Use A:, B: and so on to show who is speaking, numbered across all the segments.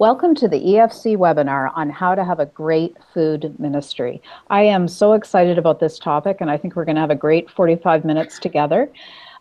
A: Welcome to the EFC webinar on how to have a great food ministry. I am so excited about this topic and I think we're going to have a great 45 minutes together.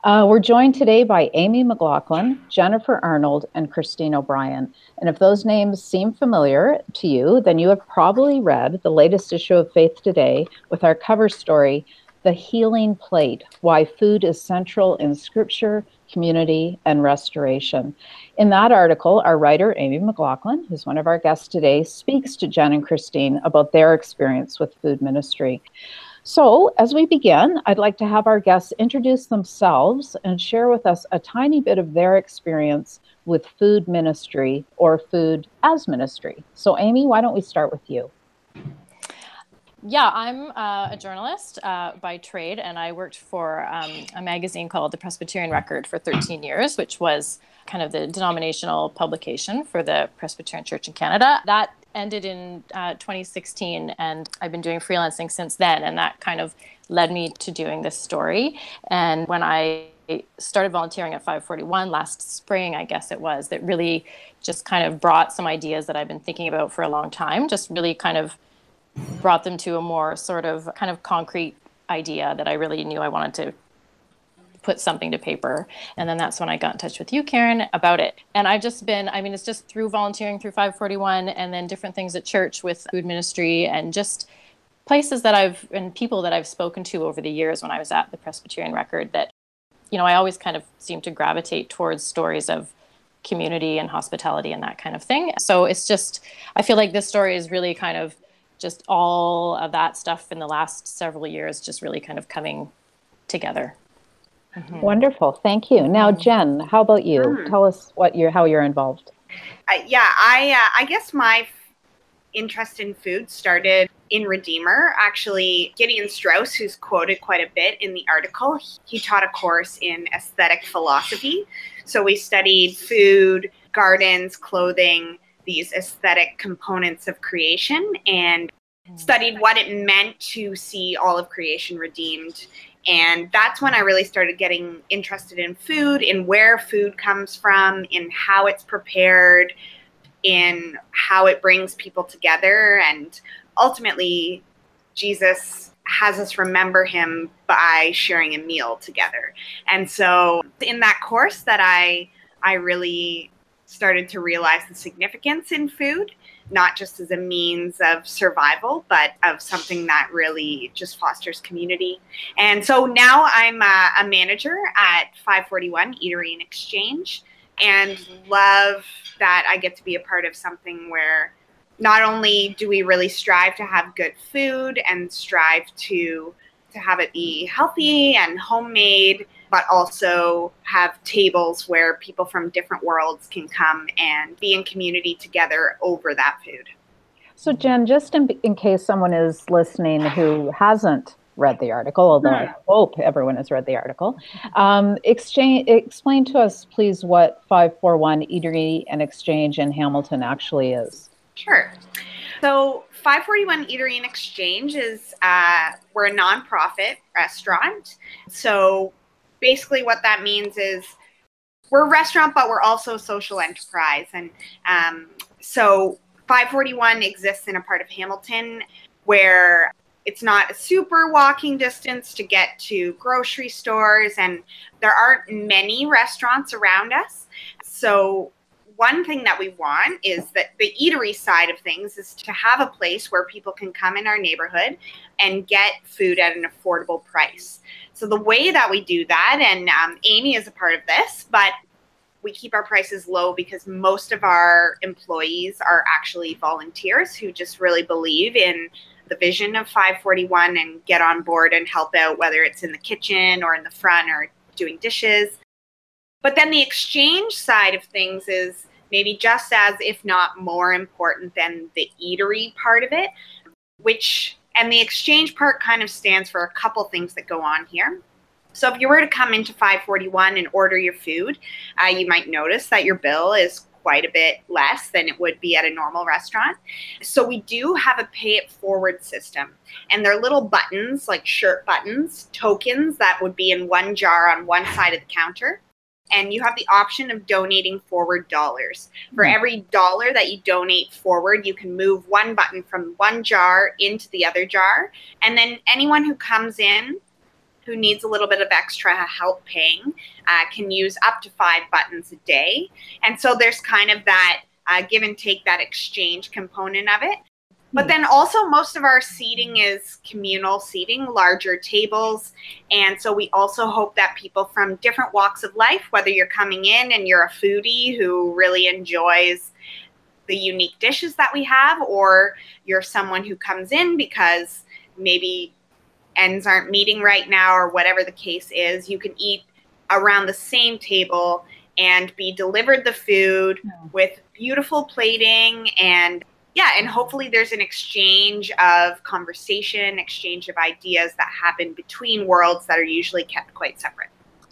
A: Uh, we're joined today by Amy MacLachlan, Jennifer Arnold, and Kristine O'Brien. And if those names seem familiar to you, then you have probably read the latest issue of Faith Today with our cover story, The Healing Plate Why Food is Central in Scripture, community, and restoration. In that article, our writer, Amy MacLachlan, who's one of our guests today, speaks to Jenn and Kristine about their experience with food ministry. So, as we begin, I'd like to have our guests introduce themselves and share with us a tiny bit of their experience with food ministry or food as ministry. So, Amy, why don't we start with you?
B: Yeah, I'm uh, a journalist uh, by trade, and I worked for um, a magazine called The Presbyterian Record for 13 years, which was kind of the denominational publication for the Presbyterian Church in Canada. That ended in uh, 2016, and I've been doing freelancing since then, and that kind of led me to doing this story. And when I started volunteering at 541 last spring, I guess it was, that really just kind of brought some ideas that I've been thinking about for a long time, just really kind of brought them to a more sort of kind of concrete idea that I really knew I wanted to put something to paper. And then that's when I got in touch with you, Karen, about it. And I've just been, I mean, it's just through volunteering through 541 and then different things at church with food ministry and just places that I've and people that I've spoken to over the years when I was at the Presbyterian Record that, you know, I always kind of seem to gravitate towards stories of community and hospitality and that kind of thing. So it's just, I feel like this story is really kind of just all of that stuff in the last several years just really kind of coming together.
A: Mm-hmm. Wonderful, thank you. Now, mm-hmm. Jenn, how about you? Mm. Tell us what you're, how you're involved.
C: Uh, yeah, I, uh, I guess my f- interest in food started in Redeemer. Actually, Gideon Strauss, who's quoted quite a bit in the article, he taught a course in aesthetic philosophy. So we studied food, gardens, clothing, these aesthetic components of creation and studied what it meant to see all of creation redeemed. And that's when I really started getting interested in food, in where food comes from, in how it's prepared, in how it brings people together. And ultimately, Jesus has us remember him by sharing a meal together. And so in that course that I I really started to realize the significance in food, not just as a means of survival, but of something that really just fosters community. And so now I'm a, a manager at 541 Eatery and Exchange and love that I get to be a part of something where not only do we really strive to have good food and strive to to have it be healthy and homemade but also have tables where people from different worlds can come and be in community together over that food.
A: So, Jenn, just in, in case someone is listening who hasn't read the article, although I hmm. hope everyone has read the article, um, exchange, explain to us, please, what 541 Eatery and Exchange in Hamilton actually is.
C: Sure. So, 541 Eatery and Exchange is uh, we're a nonprofit restaurant. So basically what that means is we're a restaurant, but we're also a social enterprise. And um, so 541 exists in a part of Hamilton where it's not a super walking distance to get to grocery stores, and there aren't many restaurants around us. So one thing that we want is that the eatery side of things is to have a place where people can come in our neighborhood and get food at an affordable price. So the way that we do that, and um, Amy is a part of this, but we keep our prices low because most of our employees are actually volunteers who just really believe in the vision of 541 and get on board and help out, whether it's in the kitchen or in the front or doing dishes. But then the exchange side of things is maybe just as, if not more important than the eatery part of it, which and the exchange part kind of stands for a couple things that go on here. So if you were to come into 541 and order your food, uh, you might notice that your bill is quite a bit less than it would be at a normal restaurant. So we do have a pay it forward system. And they're little buttons, like shirt buttons, tokens that would be in one jar on one side of the counter. And you have the option of donating forward dollars. For mm-hmm. every dollar that you donate forward, you can move one button from one jar into the other jar. And then anyone who comes in who needs a little bit of extra help paying uh, can use up to five buttons a day. And so there's kind of that uh, give and take, that exchange component of it. But then also, most of our seating is communal seating, larger tables. And so we also hope that people from different walks of life, whether you're coming in and you're a foodie who really enjoys the unique dishes that we have, or you're someone who comes in because maybe ends aren't meeting right now, or whatever the case is, you can eat around the same table and be delivered the food with beautiful plating and yeah, and hopefully there's an exchange of conversation, exchange of ideas that happen between worlds that are usually kept quite separate.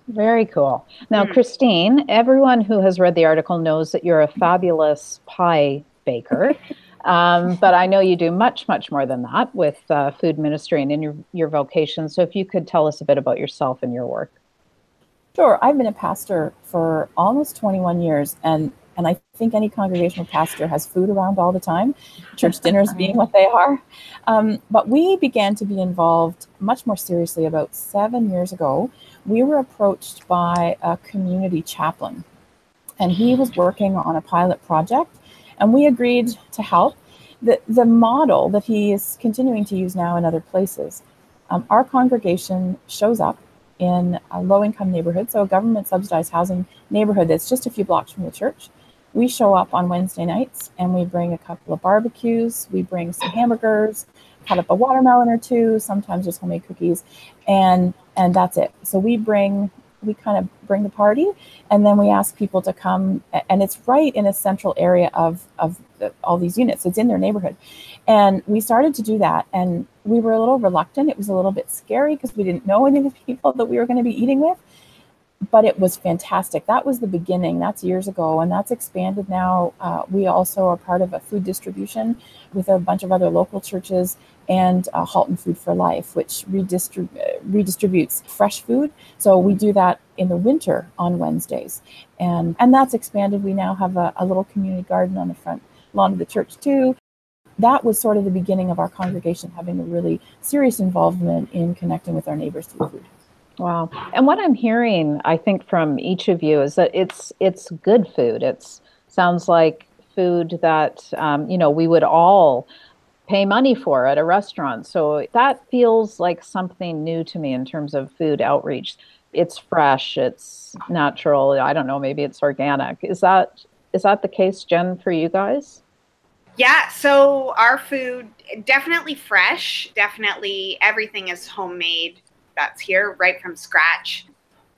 A: Very cool. Now, mm. Kristine, everyone who has read the article knows that you're a fabulous pie baker. Um, but I know you do much, much more than that with uh, food ministry and in your, your vocation. So if you could tell us a bit about yourself and your work.
D: Sure. I've been a pastor for almost 21 years, and and I think any congregational pastor has food around all the time, church dinners being what they are. Um, but we began to be involved much more seriously about seven years ago. We were approached by a community chaplain, and he was working on a pilot project and we agreed to help. The, the model that he is continuing to use now in other places, um, our congregation shows up in a low income neighborhood, so a government subsidized housing neighborhood that's just a few blocks from the church. We show up on Wednesday nights and we bring a couple of barbecues, we bring some hamburgers, cut up a watermelon or two, sometimes just homemade cookies, and and that's it. So we bring we kind of bring the party and then we ask people to come and it's right in a central area of of the, all these units. It's in their neighborhood. And we started to do that and we were a little reluctant. It was a little bit scary because we didn't know any of the people that we were going to be eating with but it was fantastic. That was the beginning. That's years ago, and that's expanded now. Uh, we also are part of a food distribution with a bunch of other local churches and uh, Halton Food for Life, which redistrib- redistributes fresh food. So we do that in the winter on Wednesdays, and and that's expanded. We now have a, a little community garden on the front lawn of the church too. That was sort of the beginning of our congregation having a really serious involvement in connecting with our neighbors through food.
A: Wow. And what I'm hearing, I think, from each of you is that it's it's good food. It's sounds like food that um, you know we would all pay money for at a restaurant. So that feels like something new to me in terms of food outreach. It's fresh, it's natural. I don't know, maybe it's organic. Is that is that the case, Jenn, for you guys?
C: Yeah, so our food definitely fresh. Definitely everything is homemade that's here right from scratch.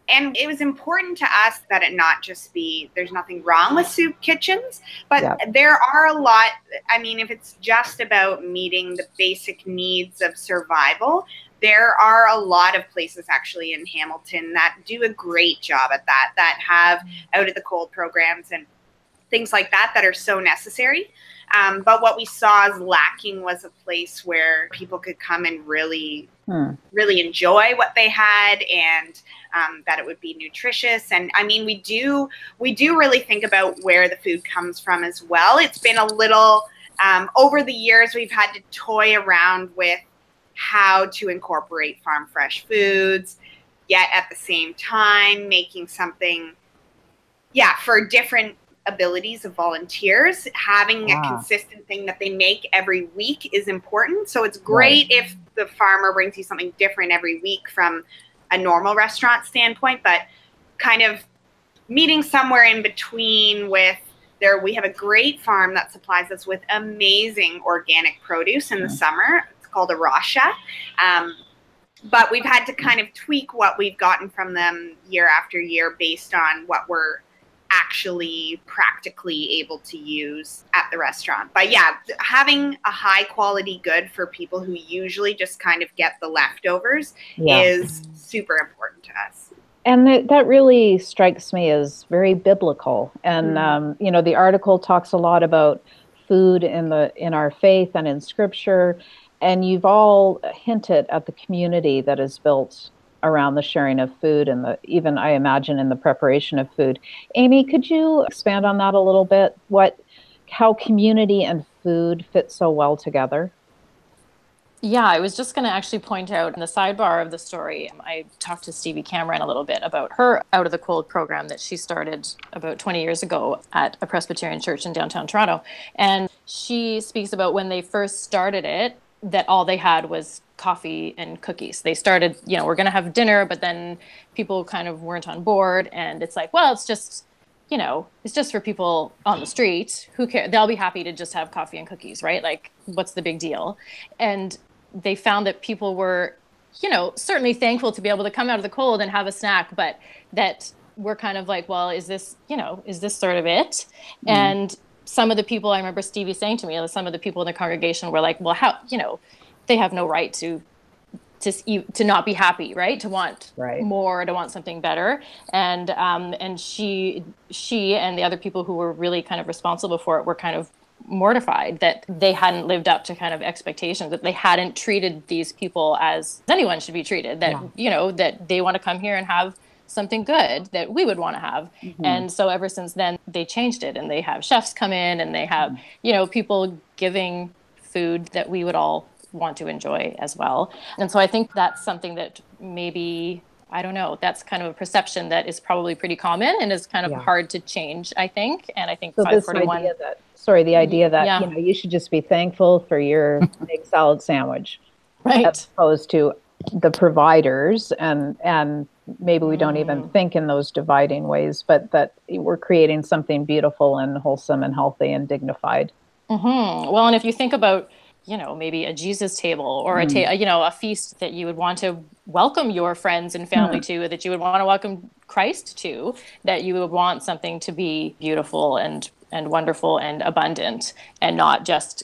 C: And it was important to us that it not just be, there's nothing wrong with soup kitchens, but yeah. there are a lot. I mean, if it's just about meeting the basic needs of survival, there are a lot of places actually in Hamilton that do a great job at that, that have out of the cold programs and things like that that are so necessary. Um, but what we saw as lacking was a place where people could come and really, hmm. really enjoy what they had, and um, that it would be nutritious. And I mean, we do we do really think about where the food comes from as well. It's been a little um, over the years we've had to toy around with how to incorporate farm fresh foods, yet at the same time making something yeah for different abilities of volunteers. Having wow. a consistent thing that they make every week is important. So it's great right. if the farmer brings you something different every week from a normal restaurant standpoint, but kind of meeting somewhere in between with there we have a great farm that supplies us with amazing organic produce in the summer. It's called Arasha. Um, but we've had to kind of tweak what we've gotten from them year after year based on what we're actually practically able to use at the restaurant. But yeah, having a high quality good for people who usually just kind of get the leftovers yeah. is super important to us.
A: And that, that really strikes me as very biblical. And mm. um, you know, the article talks a lot about food in the in our faith and in scripture. And you've all hinted at the community that is built around the sharing of food and the even I imagine in the preparation of food. Amy, could you expand on that a little bit? What how community and food fit so well together?
B: Yeah, I was just going to actually point out in the sidebar of the story, I talked to Stevie Cameron a little bit about her Out of the Cold program that she started about 20 years ago at a Presbyterian church in downtown Toronto. And she speaks about when they first started it, that all they had was coffee and cookies. They started, you know, we're going to have dinner, but then people kind of weren't on board. And it's like, well, it's just, you know, it's just for people on the street. Who care? They'll be happy to just have coffee and cookies, right? Like, what's the big deal? And they found that people were, you know, certainly thankful to be able to come out of the cold and have a snack, but that we're kind of like, well, is this, you know, is this sort of it? Mm. And some of the people I remember Stevie saying to me, some of the people in the congregation were like, well, how, you know, they have no right to to to not be happy, right? To want right. more, to want something better, and um, and she she and the other people who were really kind of responsible for it were kind of mortified that they hadn't lived up to kind of expectations that they hadn't treated these people as anyone should be treated that yeah. you know that they want to come here and have something good that we would want to have mm-hmm. and so ever since then they changed it and they have chefs come in and they have mm-hmm. you know people giving food that we would all want to enjoy as well. And so I think that's something that maybe I don't know. That's kind of a perception that is probably pretty common and is kind of yeah. hard to change, I think. And I think
A: so 541. This idea that, sorry, the idea that yeah. you know you should just be thankful for your egg salad sandwich,
B: right?
A: As opposed to the providers and and maybe we don't mm. even think in those dividing ways, but that we're creating something beautiful and wholesome and healthy and dignified.
B: Mm-hmm. Well, and if you think about you know maybe a jesus table or mm. a ta- you know a feast that you would want to welcome your friends and family mm. to that you would want to welcome christ to that you would want something to be beautiful and and wonderful and abundant and not just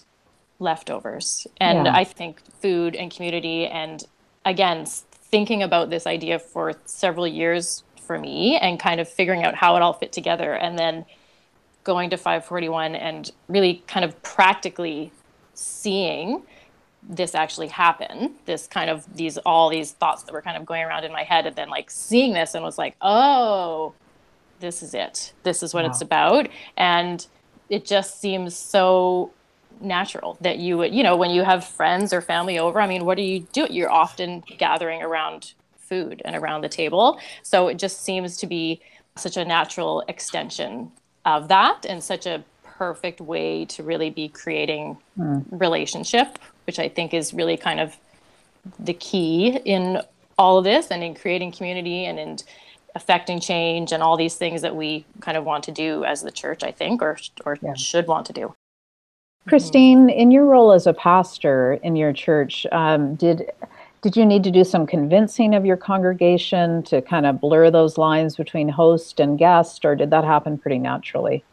B: leftovers and yeah. i think food and community and again thinking about this idea for several years for me and kind of figuring out how it all fit together and then going to 541 and really kind of practically seeing this actually happen this kind of these all these thoughts that were kind of going around in my head and then like seeing this and was like oh this is it this is what wow. it's about and it just seems so natural that you would you know when you have friends or family over i mean what do you do you're often gathering around food and around the table so it just seems to be such a natural extension of that and such a perfect way to really be creating mm. relationship, which I think is really kind of the key in all of this and in creating community and in affecting change and all these things that we kind of want to do as the church, I think, or or yeah. should want to do.
A: Kristine, in your role as a pastor in your church, um, did did you need to do some convincing of your congregation to kind of blur those lines between host and guest, or did that happen pretty naturally?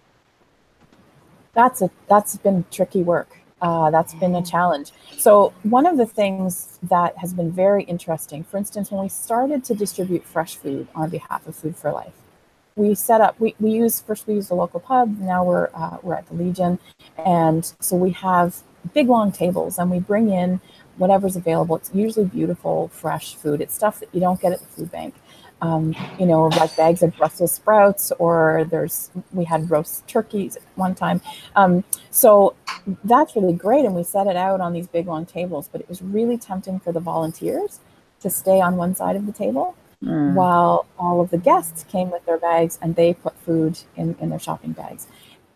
D: that's a that's been tricky work. Uh, that's been a challenge. So one of the things that has been very interesting, for instance, when we started to distribute fresh food on behalf of Food for Life, we set up. We, we use first we used a local pub. Now we're uh, we're at the Legion, and so we have big long tables, and we bring in whatever's available. It's usually beautiful, fresh food. It's stuff that you don't get at the food bank um, you know, like bags of Brussels sprouts, or there's we had roast turkeys one time. Um, so that's really great, and we set it out on these big long tables. But it was really tempting for the volunteers to stay on one side of the table mm. while all of the guests came with their bags and they put food in, in their shopping bags.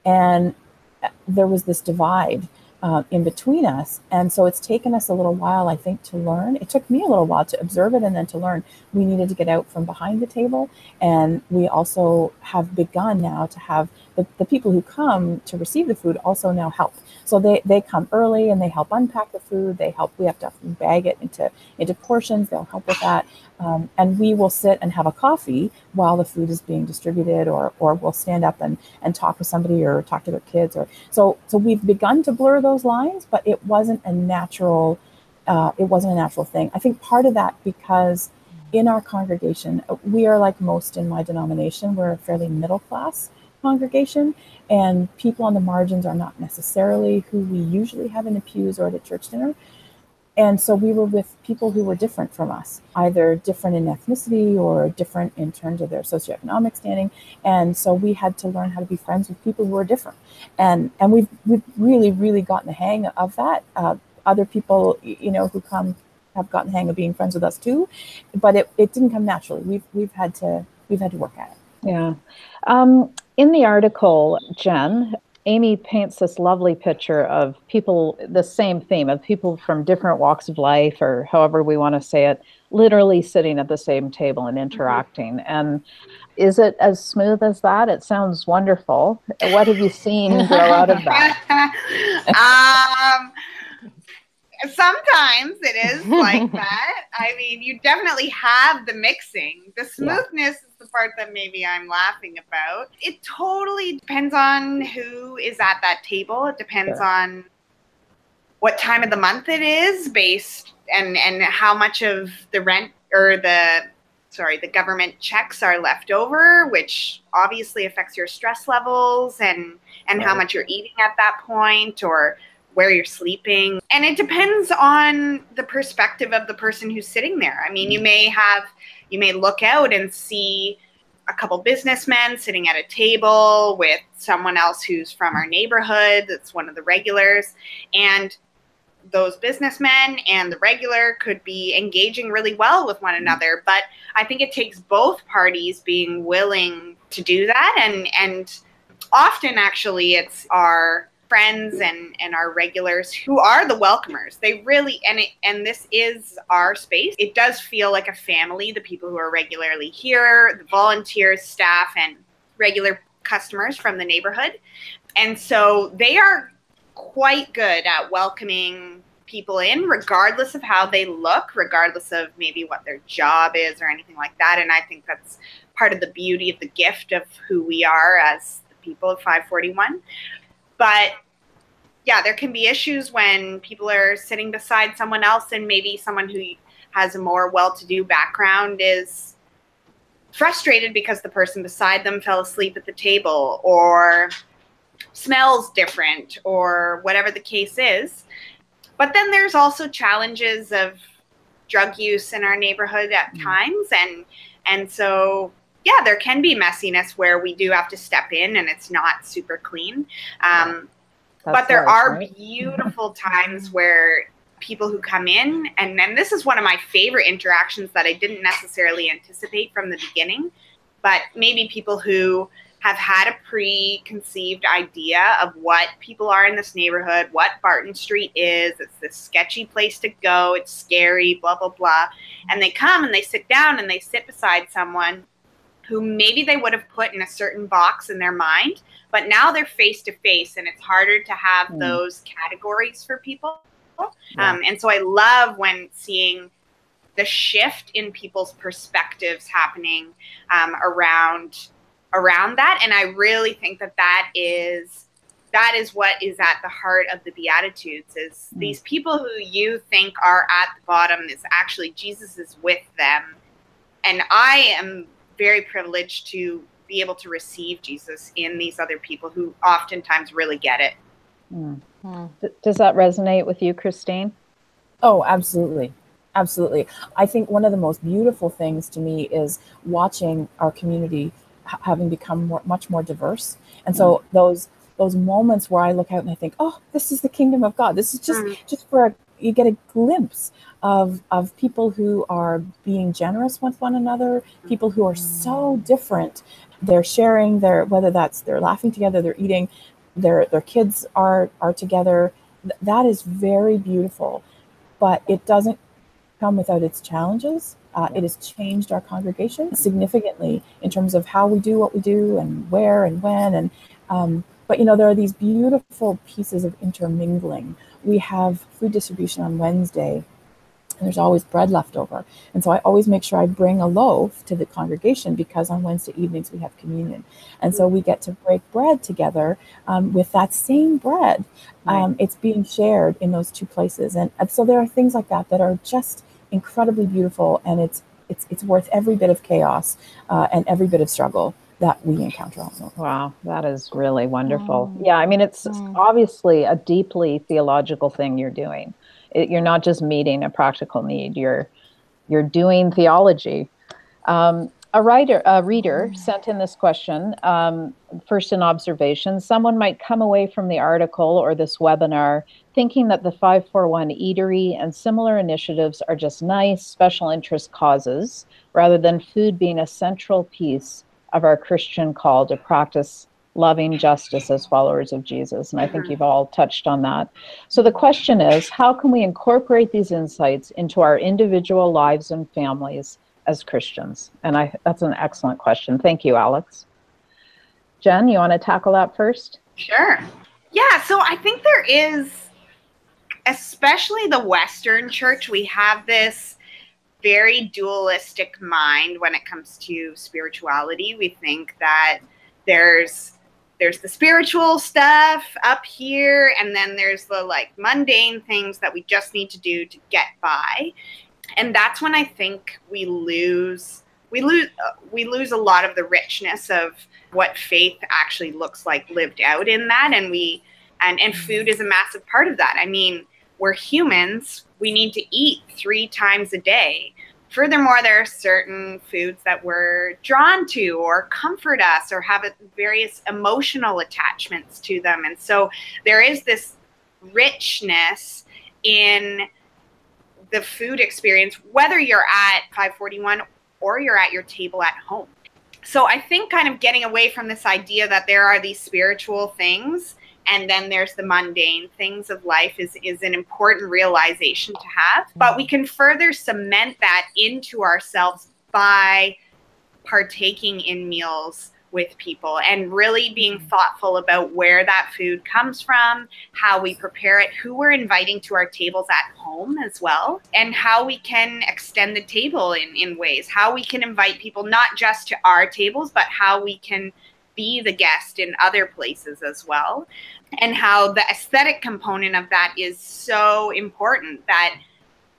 D: And uh, there was this divide uh, in between us. And so it's taken us a little while, I think, to learn. It took me a little while to observe it and then to learn. We needed to get out from behind the table. And we also have begun now to have the, the people who come to receive the food also now help. So they, they come early and they help unpack the food. They help, we have to bag it into, into portions. They'll help with that. Um, and we will sit and have a coffee while the food is being distributed or, or we'll stand up and, and talk with somebody or talk to their kids. Or so, so we've begun to blur those lines, but it wasn't a natural, uh, it wasn't a natural thing. I think part of that because in our congregation, we are like most in my denomination, we're fairly middle class congregation, and people on the margins are not necessarily who we usually have in the pews or at a church dinner. and so we were with people who were different from us, either different in ethnicity or different in terms of their socioeconomic standing. And so we had to learn how to be friends with people who were different. And and we've we've really really gotten the hang of that. Uh, other people, you know, who come have gotten the hang of being friends with us too, but it, it didn't come naturally. We've we've had to we've had to work at it.
A: Yeah. Um, in the article, Jenn, Amy paints this lovely picture of people, the same theme of people from different walks of life, or however we want to say it, literally sitting at the same table and interacting. Mm-hmm. And is it as smooth as that? It sounds wonderful. What have you seen grow out of
C: that? um, sometimes it is like that. I mean, you definitely have the mixing. The smoothness yeah. is the part that maybe I'm laughing about. It totally depends on who is at that table. It depends sure. on what time of the month it is based and and how much of the rent or the sorry, the government checks are left over, which obviously affects your stress levels and and right. how much you're eating at that point or where you're sleeping. And it depends on the perspective of the person who's sitting there. I mean, you mm. may have, you may look out and see a couple businessmen sitting at a table with someone else who's from our neighborhood that's one of the regulars. And those businessmen and the regular could be engaging really well with one mm. another. But I think it takes both parties being willing to do that. And, and often, actually, it's our friends and and our regulars who are the welcomers. They really and it and this is our space. It does feel like a family the people who are regularly here the volunteers staff and regular customers from the neighborhood. And so they are quite good at welcoming people in regardless of how they look regardless of maybe what their job is or anything like that. And i think that's part of the beauty of the gift of who we are as the people of 541 but yeah, there can be issues when people are sitting beside someone else and maybe someone who has a more well-to-do background is frustrated because the person beside them fell asleep at the table or smells different or whatever the case is. But then there's also challenges of drug use in our neighborhood at mm-hmm. times and and so yeah, there can be messiness where we do have to step in and it's not super clean. Um, but there are right? beautiful times where people who come in and then this is one of my favorite interactions that I didn't necessarily anticipate from the beginning, but maybe people who have had a preconceived idea of what people are in this neighborhood, what Barton Street is. It's this sketchy place to go. It's scary, blah, blah, blah. And they come and they sit down and they sit beside someone who maybe they would have put in a certain box in their mind, but now they're face to face and it's harder to have mm. those categories for people. Yeah. Um, and so I love when seeing the shift in people's perspectives happening um, around around that and i really think that that is that is what is at the heart of the beatitudes is mm. these people who you think are at the bottom is actually jesus is with them and i am very privileged to be able to receive Jesus in these other people who oftentimes really get it.
A: Mm. Mm. Does that resonate with you, Kristine?
D: Oh, absolutely. Absolutely. I think one of the most beautiful things to me is watching our community having become more, much more diverse. And so mm. those those moments where I look out and I think, "Oh, this is the kingdom of God. This is just mm. just for a, you get a glimpse of of people who are being generous with one another, people who are so different. They're sharing their whether that's they're laughing together, they're eating, their their kids are are together. That is very beautiful, but it doesn't come without its challenges. Uh, it has changed our congregation significantly in terms of how we do what we do and where and when and um, but you know there are these beautiful pieces of intermingling we have food distribution on wednesday and there's always bread left over. And so I always make sure I bring a loaf to the congregation because on Wednesday evenings we have communion. And so we get to break bread together um, with that same bread. Um, right. It's being shared in those two places. And, and so there are things like that that are just incredibly beautiful and it's it's, it's worth every bit of chaos uh, and every bit of struggle that we encounter
A: Wow, that is really wonderful. Mm. Yeah, I mean, it's mm. obviously a deeply theological thing you're doing. It, you're not just meeting a practical need. You're you're doing theology. Um, a writer, a reader mm. sent in this question. Um, first, an observation: someone might come away from the article or this webinar thinking that the 541 eatery and similar initiatives are just nice special interest causes, rather than food being a central piece of our Christian call to practice loving justice as followers of Jesus. And I think mm-hmm. you've all touched on that. So the question is how can we incorporate these insights into our individual lives and families as Christians? And I, that's an excellent question. Thank you, Alex. Jenn, you want to tackle that first?
C: Sure. Yeah, so I think there is, especially the Western church, we have this very dualistic mind when it comes to spirituality. We think that there's there's the spiritual stuff up here and then there's the like mundane things that we just need to do to get by. And that's when I think we lose we lose we lose a lot of the richness of what faith actually looks like lived out in that and we and and food is a massive part of that. I mean, we're humans, we need to eat three times a day. Furthermore, there are certain foods that we're drawn to or comfort us or have various emotional attachments to them. And so there is this richness in the food experience, whether you're at 541 or you're at your table at home. So I think kind of getting away from this idea that there are these spiritual things and then there's the mundane things of life is is an important realization to have but we can further cement that into ourselves by partaking in meals with people and really being mm-hmm. thoughtful about where that food comes from, how we prepare it, who we're inviting to our tables at home as well, and how we can extend the table in, in ways, how we can invite people not just to our tables, but how we can be the guest in other places as well. And how the aesthetic component of that is so important that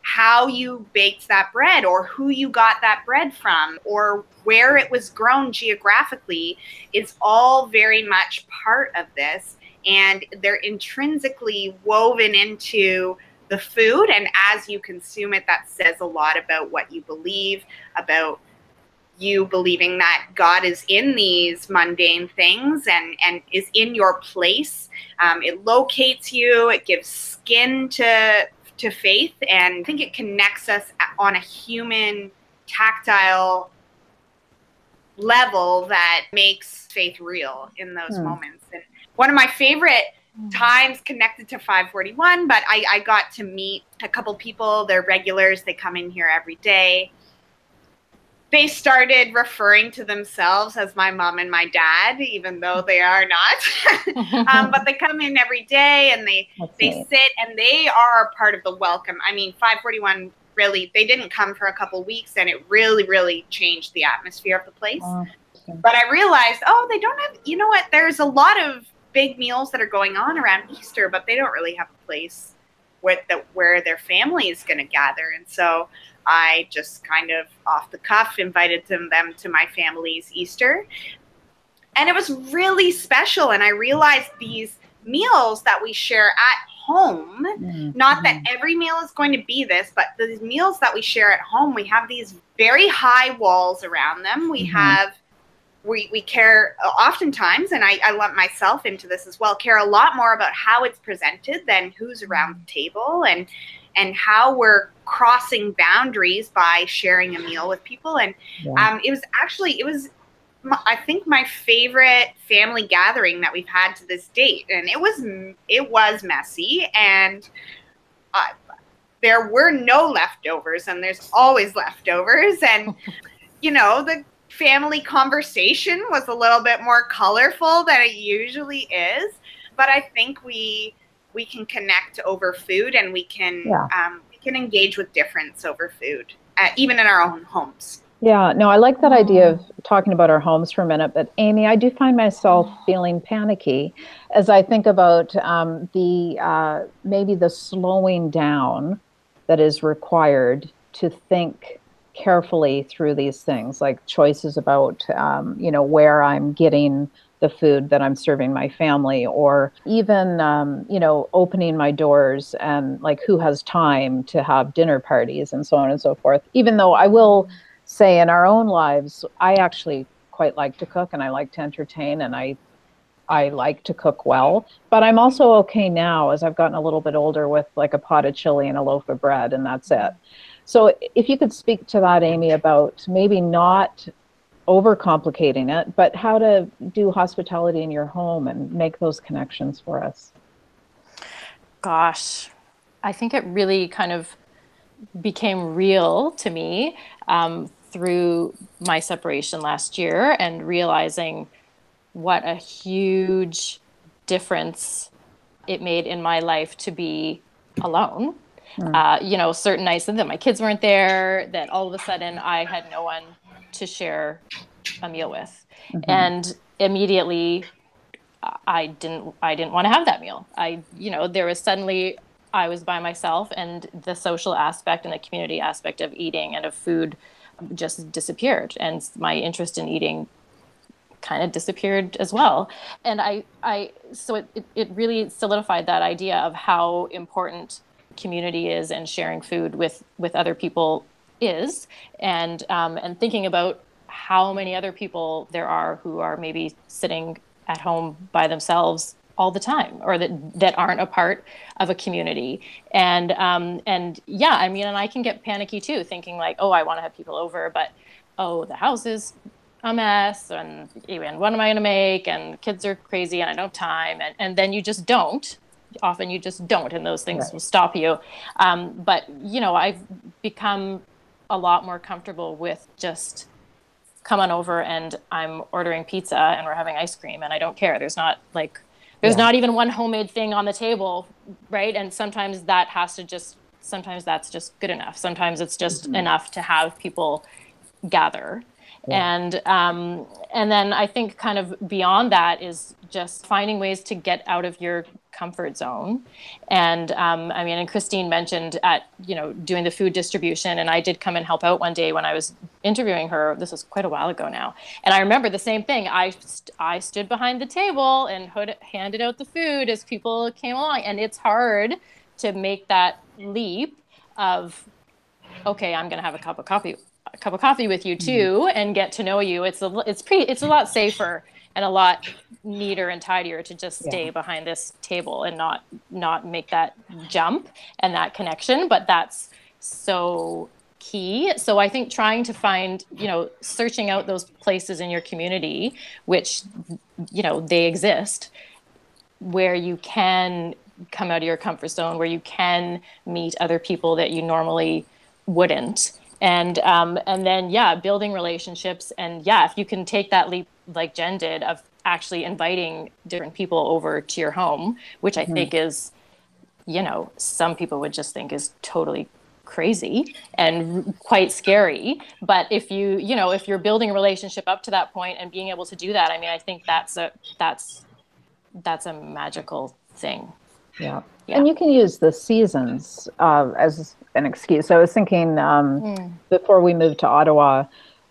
C: how you baked that bread or who you got that bread from or where it was grown geographically is all very much part of this and they're intrinsically woven into the food and as you consume it that says a lot about what you believe about you believing that God is in these mundane things and and is in your place. Um, it locates you. It gives skin to to faith, and I think it connects us on a human, tactile level that makes faith real in those hmm. moments. And one of my favorite hmm. times connected to 541, but I, I got to meet a couple people. They're regulars. They come in here every day they started referring to themselves as my mom and my dad, even though they are not. um, but they come in every day and they That's they sit and they are part of the welcome. I mean, 541 really they didn't come for a couple weeks and it really really changed the atmosphere of the place. Oh, but I realized, oh, they don't have. You know what? There's a lot of big meals that are going on around Easter, but they don't really have a place where the, where their family is going to gather. And so I just kind of off the cuff invited them, them to my family's Easter. And it was really special. And I realized these meals that we share at home, mm-hmm. not that every meal is going to be this, but the meals that we share at home, we have these very high walls around them. We mm-hmm. have we, we care oftentimes, and I, I lump myself into this as well, care a lot more about how it's presented than who's around the table and and how we're crossing boundaries by sharing a meal with people. And yeah. um, it was actually, it was, I think my favorite family gathering that we've had to this date. And it was, it was messy and uh, there were no leftovers and there's always leftovers. And, you know, the family conversation was a little bit more colorful than it usually is. But I think we, we can connect over food and we can yeah. um, we can engage with difference over food, uh, even in our own homes.
A: Yeah, no, I like that idea of talking about our homes for a minute. But Amy, I do find myself feeling panicky as I think about um, the uh, maybe the slowing down that is required to think carefully through these things, like choices about, um, you know, where I'm getting the food that I'm serving my family, or even, um, you know, opening my doors and like who has time to have dinner parties and so on and so forth. Even though I will say in our own lives, I actually quite like to cook and I like to entertain and I I like to cook well, but I'm also okay now as I've gotten a little bit older with like a pot of chili and a loaf of bread, and that's it. So, if you could speak to that, Amy, about maybe not overcomplicating it, but how to do hospitality in your home and make those connections for us.
B: Gosh, I think it really kind of became real to me um, through my separation last year and realizing what a huge difference it made in my life to be alone. Mm. Uh, you know, certain nights that my kids weren't there, that all of a sudden I had no one to share a meal with, mm-hmm. and immediately I didn't I didn't want to have that meal. I you know there was suddenly I was by myself, and the social aspect and the community aspect of eating and of food just disappeared, and my interest in eating kind of disappeared as well. And I, I so it, it, it really solidified that idea of how important community is and sharing food with with other people is, and um, and thinking about how many other people there are who are maybe sitting at home by themselves all the time or that that aren't a part of a community and um and yeah i mean and i can get panicky too thinking like oh i want to have people over but oh the house is a mess and even what am I going to make? And kids are crazy and I don't have time. And, and then you just don't. Often you just don't, and those things right. will stop you. Um, but, you know, I've become a lot more comfortable with just come on over and I'm ordering pizza and we're having ice cream and I don't care. There's not like, there's yeah. not even one homemade thing on the table, right? And sometimes that has to just, sometimes that's just good enough. Sometimes it's just mm-hmm. enough to have people gather and um, and then I think kind of beyond that is just finding ways to get out of your comfort zone. And um, I mean, and Kristine mentioned at you know doing the food distribution, and I did come and help out one day when I was interviewing her. This was quite a while ago now, and I remember the same thing. I st- I stood behind the table and hood- handed out the food as people came along, and it's hard to make that leap of okay, I'm going to have a cup of coffee a cup of coffee with you too mm-hmm. and get to know you it's a it's pretty it's a lot safer and a lot neater and tidier to just stay yeah. behind this table and not not make that jump and that connection but that's so key. So i think trying to find you know searching out those places in your community which you know they exist where you can come out of your comfort zone where you can meet other people that you normally wouldn't. And um, and then yeah building relationships. And yeah if you can take that leap like jen did of actually inviting different people over to your home which i mm-hmm. think is you know some people would just think is totally crazy and quite scary but if you you know if you're building a relationship up to that point and being able to do that i mean i think that's a that's that's a magical thing
A: yeah. yeah. And you can use the seasons uh, as an excuse. So I was thinking um, mm. before we moved to Ottawa,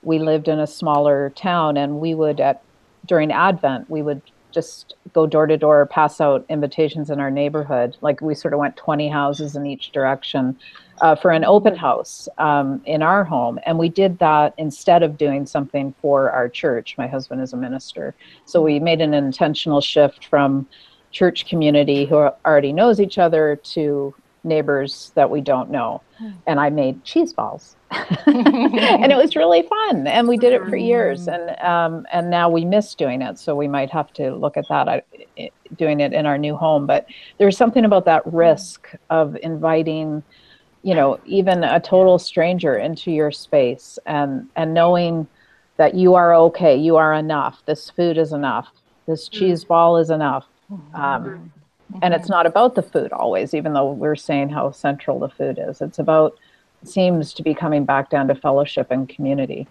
A: we lived in a smaller town, and we would at during Advent we would just go door to door, pass out invitations in our neighborhood. Like we sort of went 20 houses in each direction uh, for an open house um, in our home. And we did that instead of doing something for our church. My husband is a minister. So we made an intentional shift from church community who already knows each other to neighbors that we don't know. Hmm. And I made cheese balls. and it was really fun. And we did it for years. And um, and now we miss doing it. So we might have to look at that, doing it in our new home. But there's something about that risk of inviting, you know, even a total stranger into your space and, and knowing that you are okay, you are enough. This food is enough. This hmm. cheese ball is enough um, and it's not about the food always, even though we're saying how central the food is. It's about, seems to be coming back down to fellowship and community.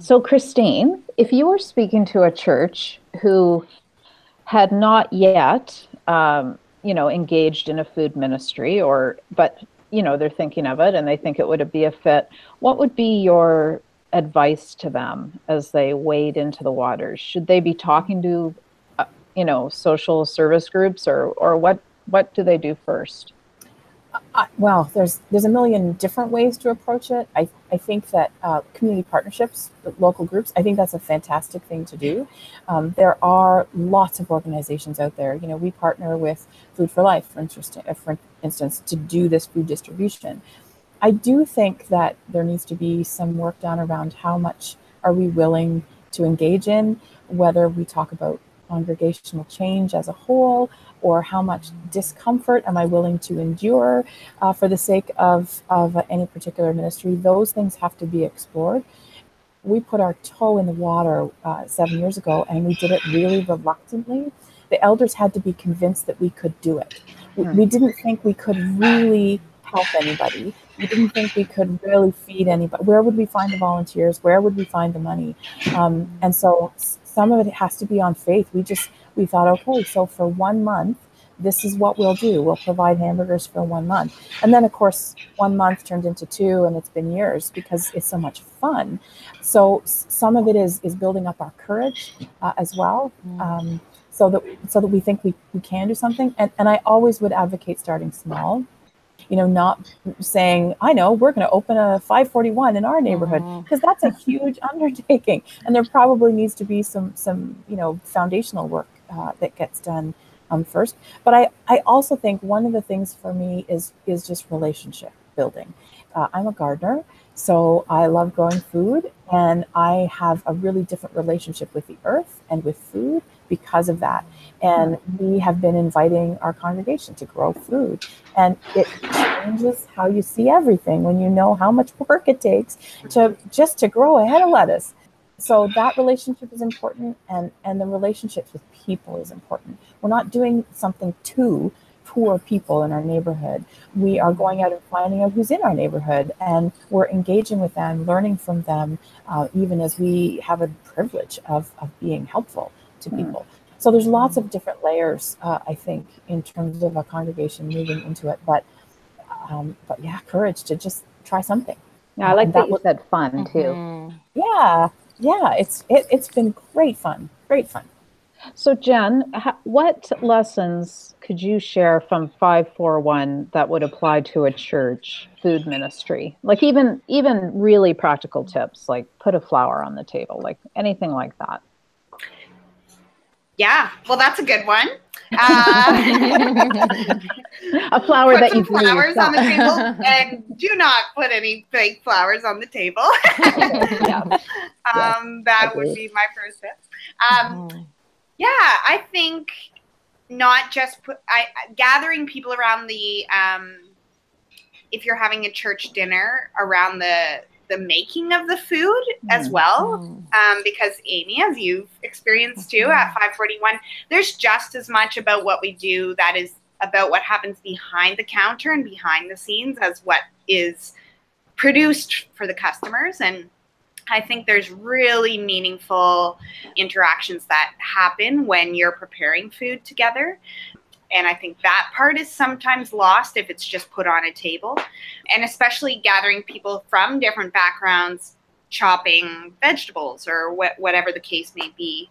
A: So, Kristine, if you were speaking to a church who had not yet, um, you know, engaged in a food ministry, or but you know they're thinking of it and they think it would be a fit what would be your advice to them as they wade into the waters? Should they be talking to uh, you know social service groups or or what what do they do first
D: well, there's there's a million different ways to approach it. I, I think that uh, community partnerships, local groups, I think that's a fantastic thing to do. Um, there are lots of organizations out there. You know, we partner with Food for Life, for, interest, uh, for instance, to do this food distribution. I do think that there needs to be some work done around how much are we willing to engage in, whether we talk about congregational change as a whole or how much discomfort am I willing to endure uh, for the sake of, of any particular ministry. Those things have to be explored. We put our toe in the water uh, seven years ago and we did it really reluctantly. The elders had to be convinced that we could do it. We, we hmm. didn't think we could really help anybody. We didn't think we could really feed anybody. Where would we find the volunteers? Where would we find the money? Um, and so some of it has to be on faith. We just we thought, okay, so for one month, this is what we'll do. We'll provide hamburgers for one month. And then, of course, one month turned into two, and it's been years because it's so much fun. So some of it is is building up our courage uh, as well. Mm. Um, so that so that we think we, we can do something. And, and I always would advocate starting small you know, not saying, I know we're going to open a 541 in our neighborhood because mm-hmm. that's a huge undertaking. And there probably needs to be some, some, you know, foundational work uh, that gets done um, first. But I, I also think one of the things for me is, is just relationship building. Uh, I'm a gardener, so I love growing food and I have a really different relationship with the earth and with food because of that. And we have been inviting our congregation to grow food. And it changes how you see everything when you know how much work it takes to just to grow a head of lettuce. So that relationship is important and, and the relationships with people is important. We're not doing something to poor people in our neighborhood. We are going out and finding out who's in our neighborhood and we're engaging with them, learning from them, uh, even as we have a privilege of, of being helpful to hmm. people. So there's lots of different layers, uh, I think, in terms of a congregation moving into it. But um, but yeah, courage to just try something.
A: Yeah, I like that, that you said fun too. Mm-hmm.
D: Yeah, yeah, it's it, it's been great fun, great fun.
A: So Jenn, what lessons could you share from 541 that would apply to a church food ministry? Like even even really practical tips, like put a flower on the table, like anything like that.
C: Yeah, well, that's a good one.
A: Uh, a flower
C: put
A: that
C: some
A: you
C: flowers on the table, and do not put any fake flowers on the table. yeah. Um, that would be my first tip. Um, oh. Yeah, I think not just put I gathering people around the um, if you're having a church dinner around the the making of the food as well mm. um, because amy as you've experienced too at 541 there's just as much about what we do that is about what happens behind the counter and behind the scenes as what is produced for the customers and I think there's really meaningful interactions that happen when you're preparing food together. And I think that part is sometimes lost if it's just put on a table. And especially gathering people from different backgrounds, chopping vegetables or wh- whatever the case may be.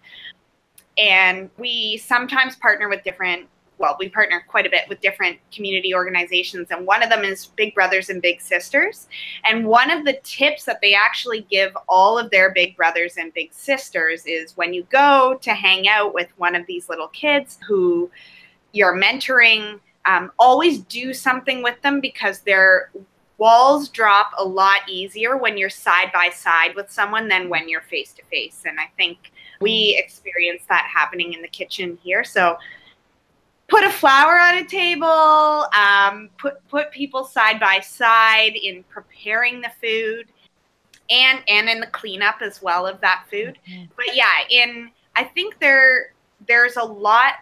C: And we sometimes partner with different well, we partner quite a bit with different community organizations, and one of them is Big Brothers and Big Sisters. And one of the tips that they actually give all of their big brothers and big sisters is when you go to hang out with one of these little kids who you're mentoring, um, always do something with them because their walls drop a lot easier when you're side by side with someone than when you're face to face. And I think we experience that happening in the kitchen here. So put a flower on a table, um, put put people side by side in preparing the food, and and in the cleanup as well of that food. Mm-hmm. But yeah, in I think there there's a lot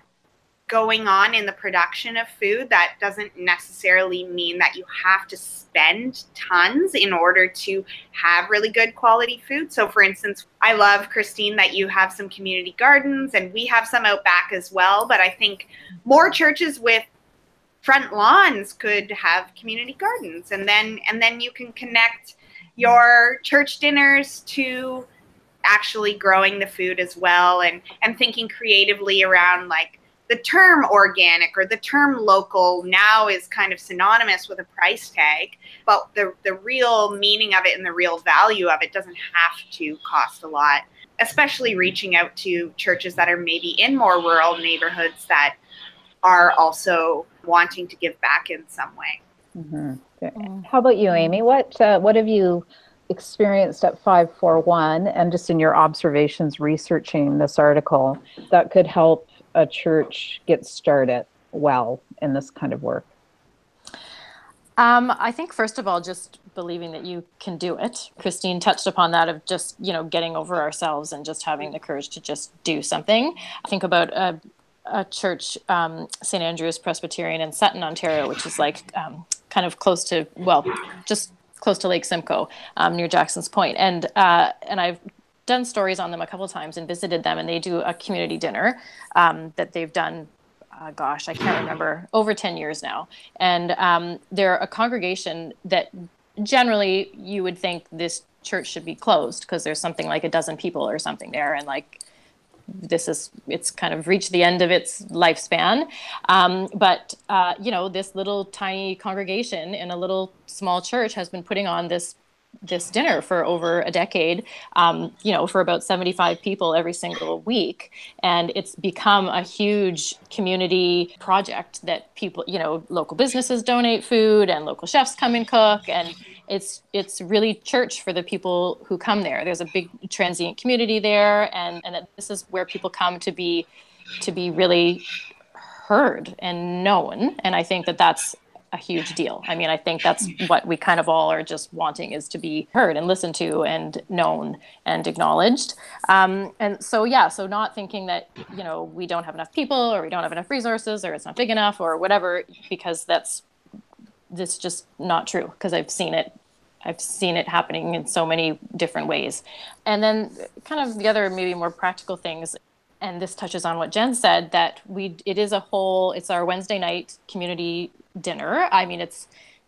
C: going on in the production of food, that doesn't necessarily mean that you have to spend tons in order to have really good quality food. So, for instance, I love, Kristine, that you have some community gardens and we have some out back as well. But I think more churches with front lawns could have community gardens and then and then you can connect your church dinners to actually growing the food as well and and thinking creatively around like the term organic or the term local now is kind of synonymous with a price tag but the the real meaning of it and the real value of it doesn't have to cost a lot especially reaching out to churches that are maybe in more rural neighborhoods that are also wanting to give back in some way.
A: Mm-hmm. How about you, Amy? What uh, what have you experienced at 541 and just in your observations researching this article that could help a church get started well in this kind of work?
B: Um, I think first of all, just believing that you can do it. Kristine touched upon that of just you know getting over ourselves and just having the courage to just do something. I think about a, a church, um, St Andrew's Presbyterian in Sutton, Ontario, which is like um, kind of close to well, just close to Lake Simcoe, um, near Jackson's Point, and uh, and I've done stories on them a couple times and visited them, and they do a community dinner um, that they've done uh, gosh, I can't remember, over 10 years now. And um, they're a congregation that generally you would think this church should be closed because there's something like a dozen people or something there. And like, this is, it's kind of reached the end of its lifespan. Um, but, uh, you know, this little tiny congregation in a little small church has been putting on this this dinner for over a decade, um, you know, for about 75 people every single week. And it's become a huge community project that people, you know, local businesses donate food and local chefs come and cook. And it's it's really church for the people who come there. There's a big transient community there and, and this is where people come to be to be really heard and known. And I think that that's a huge deal. I mean, I think that's what we kind of all are just wanting is to be heard and listened to and known and acknowledged. Um, and so, yeah, so not thinking that, you know, we don't have enough people or we don't have enough resources or it's not big enough or whatever, because that's, that's just not true because I've seen it. I've seen it happening in so many different ways. And then kind of the other maybe more practical things and this touches on what Jenn said that we it is a whole it's our Wednesday night community dinner. I mean, it's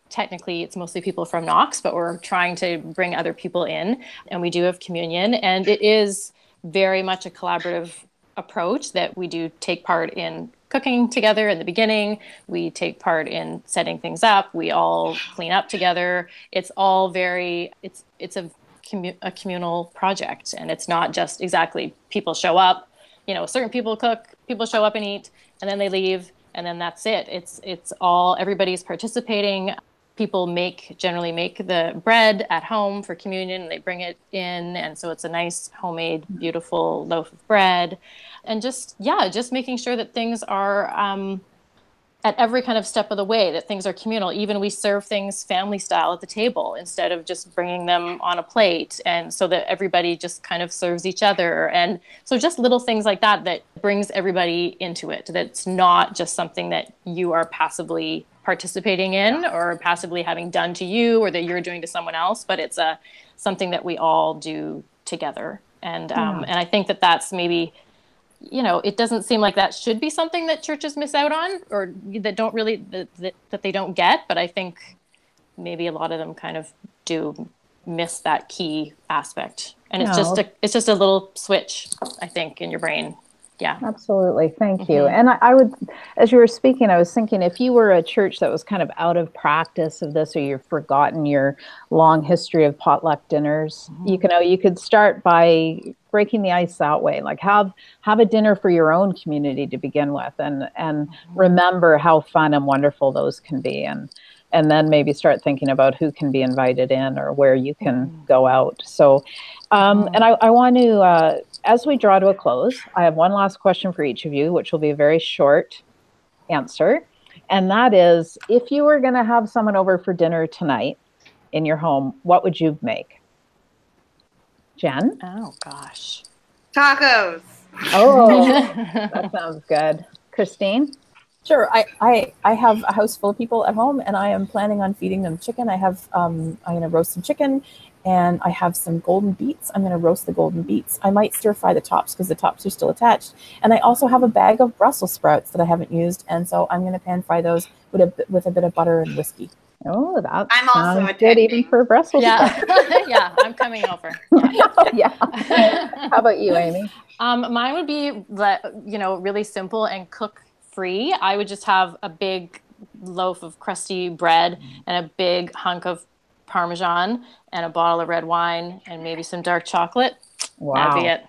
B: technically it's mostly people from Knox, but we're trying to bring other people in, and we do have communion, and it is very much a collaborative approach that we do take part in cooking together in the beginning. We take part in setting things up. We all clean up together. It's all very it's it's a, commu- a communal project and it's not just exactly people show up you know certain people cook people show up and eat and then they leave and then that's it. It's it's all everybody's participating. People make generally make the bread at home for communion and they bring it in and so it's a nice homemade beautiful loaf of bread and just yeah just making sure that things are um, at every kind of step of the way that things are communal. Even we serve things family style at the table instead of just bringing them on a plate and so that everybody just kind of serves each other. And so just little things like that that brings everybody into it that's not just something that you are passively participating in or passively having done to you or that you're doing to someone else but it's a something that we all do together. And um, yeah. and i think that that's maybe you know, it doesn't seem like that should be something that churches miss out on or that don't really that, that, that they don't get. But I think maybe a lot of them kind of do miss that key aspect. And it's just a it's just a little switch, I think, in your brain yeah
A: absolutely thank mm-hmm. you and I, I, would as you were speaking i was thinking if you were a church that was kind of out of practice of this or you've forgotten your long history of potluck dinners mm-hmm. you know you could start by breaking the ice that way like have have a dinner for your own community to begin with and and mm-hmm. remember how fun and wonderful those can be and and then maybe start thinking about who can be invited in or where you can mm-hmm. go out so um, and I, I want to uh, as we draw to a close, I have one last question for each of you, which will be a very short answer. And that is if you were going to have someone over for dinner tonight in your home, what would you make? Jenn?
B: Oh, gosh.
C: Tacos.
A: Oh, that sounds good. Kristine?
D: Sure. I, I, I have a house full of people at home and I am planning on feeding them chicken. I have, um, I'm going to roast some chicken and I have some golden beets. I'm going to roast the golden beets. I might stir fry the tops because the tops are still attached. And I also have a bag of Brussels sprouts that I haven't used, and so I'm going to pan fry those with a with a bit of butter and whiskey.
A: Oh, that
C: I'm also
A: sounds good even for Brussels
B: Yeah, yeah, I'm coming over.
A: oh, yeah. How about you, Amy?
B: Um, mine would be, le- you know, really simple and cook free. I would just have a big loaf of crusty bread and a big hunk of Parmesan and a bottle of red wine and maybe some dark chocolate.
A: Wow.
B: That'd be it.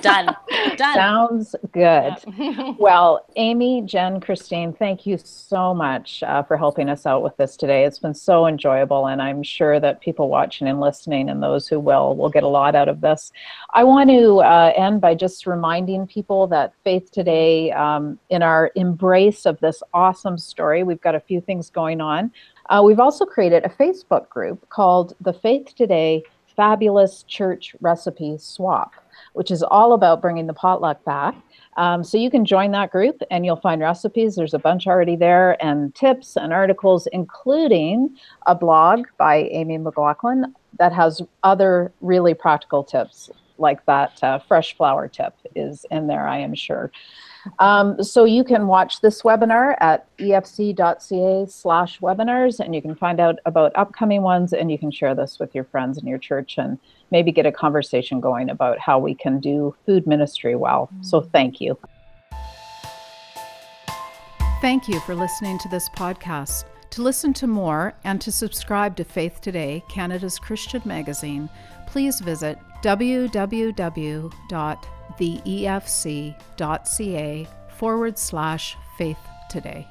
B: Done. Done.
A: Sounds good.
B: Yeah.
A: Well, Amy, Jenn, Kristine, thank you so much uh, for helping us out with this today. It's been so enjoyable, and I'm sure that people watching and listening and those who will will get a lot out of this. I want to uh, end by just reminding people that Faith Today, um, in our embrace of this awesome story, we've got a few things going on. Uh, we've also created a Facebook group called the Faith Today Fabulous Church Recipe Swap which is all about bringing the potluck back. Um, so you can join that group and you'll find recipes. There's a bunch already there and tips and articles, including a blog by Amy MacLachlan that has other really practical tips, like that uh, fresh flower tip is in there, I am sure. Um, so you can watch this webinar at efc.ca slash webinars and you can find out about upcoming ones and you can share this with your friends in your church and maybe get a conversation going about how we can do food ministry well. So thank you.
E: Thank you for listening to this podcast. To listen to more and to subscribe to Faith Today, Canada's Christian magazine, please visit www.theefc.ca forward slash faith today.